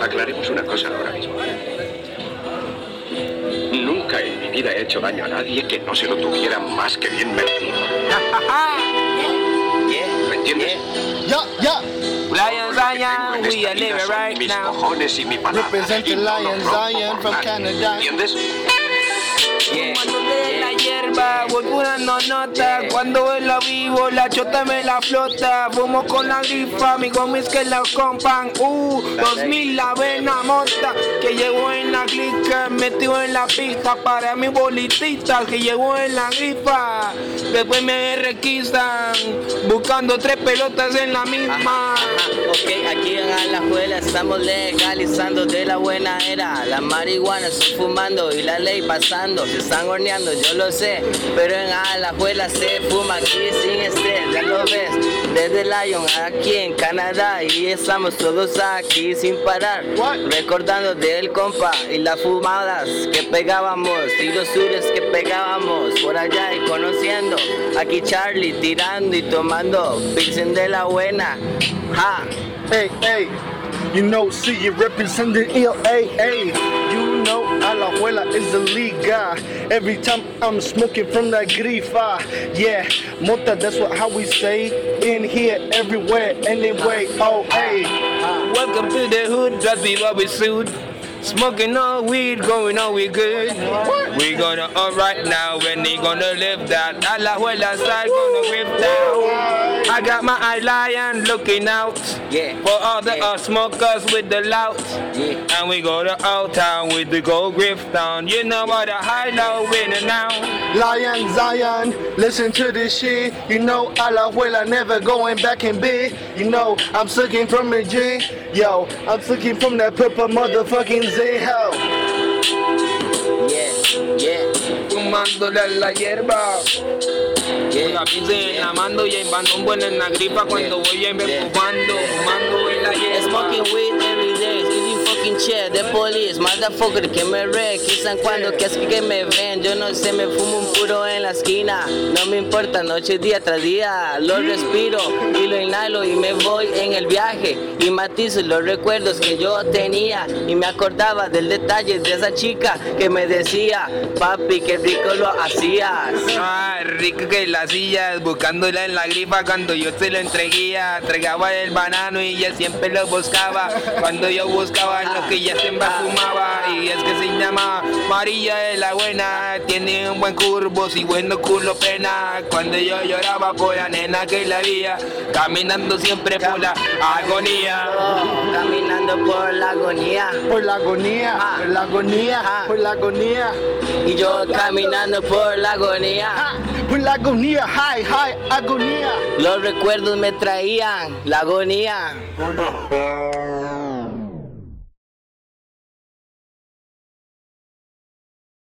Aclaremos una cosa ahora mismo. Nunca en mi vida he hecho daño a nadie que no se lo tuviera más que bien merecido. ¿Me entiendes? Ya, ya. Lion Zion, we are living right mis now. cojones y mi palabra. Represent y the no lo Lion rompo Zion por from. Canada. ¿Entiendes? Cuando de la hierba voy curando nota. Cuando en la vivo la chota me la flota. Fumo con la grifa, mi gomis que la compan. Uh, 2000 la vena mota Que llevo en la clica, metido en la pista Para mis bolititas que llevo en la grifa. Después me requisan Buscando tres pelotas en la misma en Alajuela estamos legalizando de la buena era. La marihuana estoy fumando y la ley pasando. Se están horneando, yo lo sé. Pero en Alajuela se fuma aquí sin estrés, ya lo ves. Desde Lion aquí en Canadá y estamos todos aquí sin parar. Recordando del compa y las fumadas que pegábamos y los sures que pegábamos por allá y conociendo. Aquí Charlie tirando y tomando Pilsen de la buena. Ja. Hey, hey. You know, see you representing hey. You know, Alajuela is the lead guy. Every time I'm smoking from that grifa. Yeah, mota, that's what how we say. In here, everywhere, anyway. Oh, hey. Welcome to the hood, just be what we suit. Smoking all weed, going on we good. We gonna up right now, when they gonna live that. Alajuela side gonna whip down. I got my eye lion looking out Yeah. for all the uh, smokers with the loud. Yeah. And we go to Old Town with the gold grift down. You know what the high low winning now. Lion Zion, listen to this shit. You know, Alajuela never going back in bed. You know, I'm sucking from the G. Yo, I'm sucking from that purple motherfucking Z hell. Yeah, yeah, Fumándole la hierba. La pince en la mando y en bandón bueno en la gripa cuando voy en Yeah. fumando, fumando en la. Smoking weed every day, fucking chair, the police, motherfucker que me requisan cuando que es que me ven, yo no sé, me fumo un puro en la esquina, no me importa, noche, día tras día, lo respiro y lo inhalo y me voy en el viaje y matizo los recuerdos que yo tenía y me acordaba del detalle de esa chica que me decía, papi, qué rico lo hacías. Ay, rico que la silla, buscándola en la gripa cuando yo se lo entreguía. Entregaba el banano y ella siempre lo buscaba. Cuando yo buscaba lo que ella siempre fumaba. Y es que se llama María de la Buena. Tiene un buen curvo, y bueno culo pena. Cuando yo lloraba por la nena que la veía. Caminando siempre por la agonía. Oh, caminando por la agonía. Por la agonía, Ah. por la agonía, Ah. por la agonía. Y yo caminando por la agonía. Ah, Por la agonía, high, high, agonía. Los recuerdos me traían la agonía.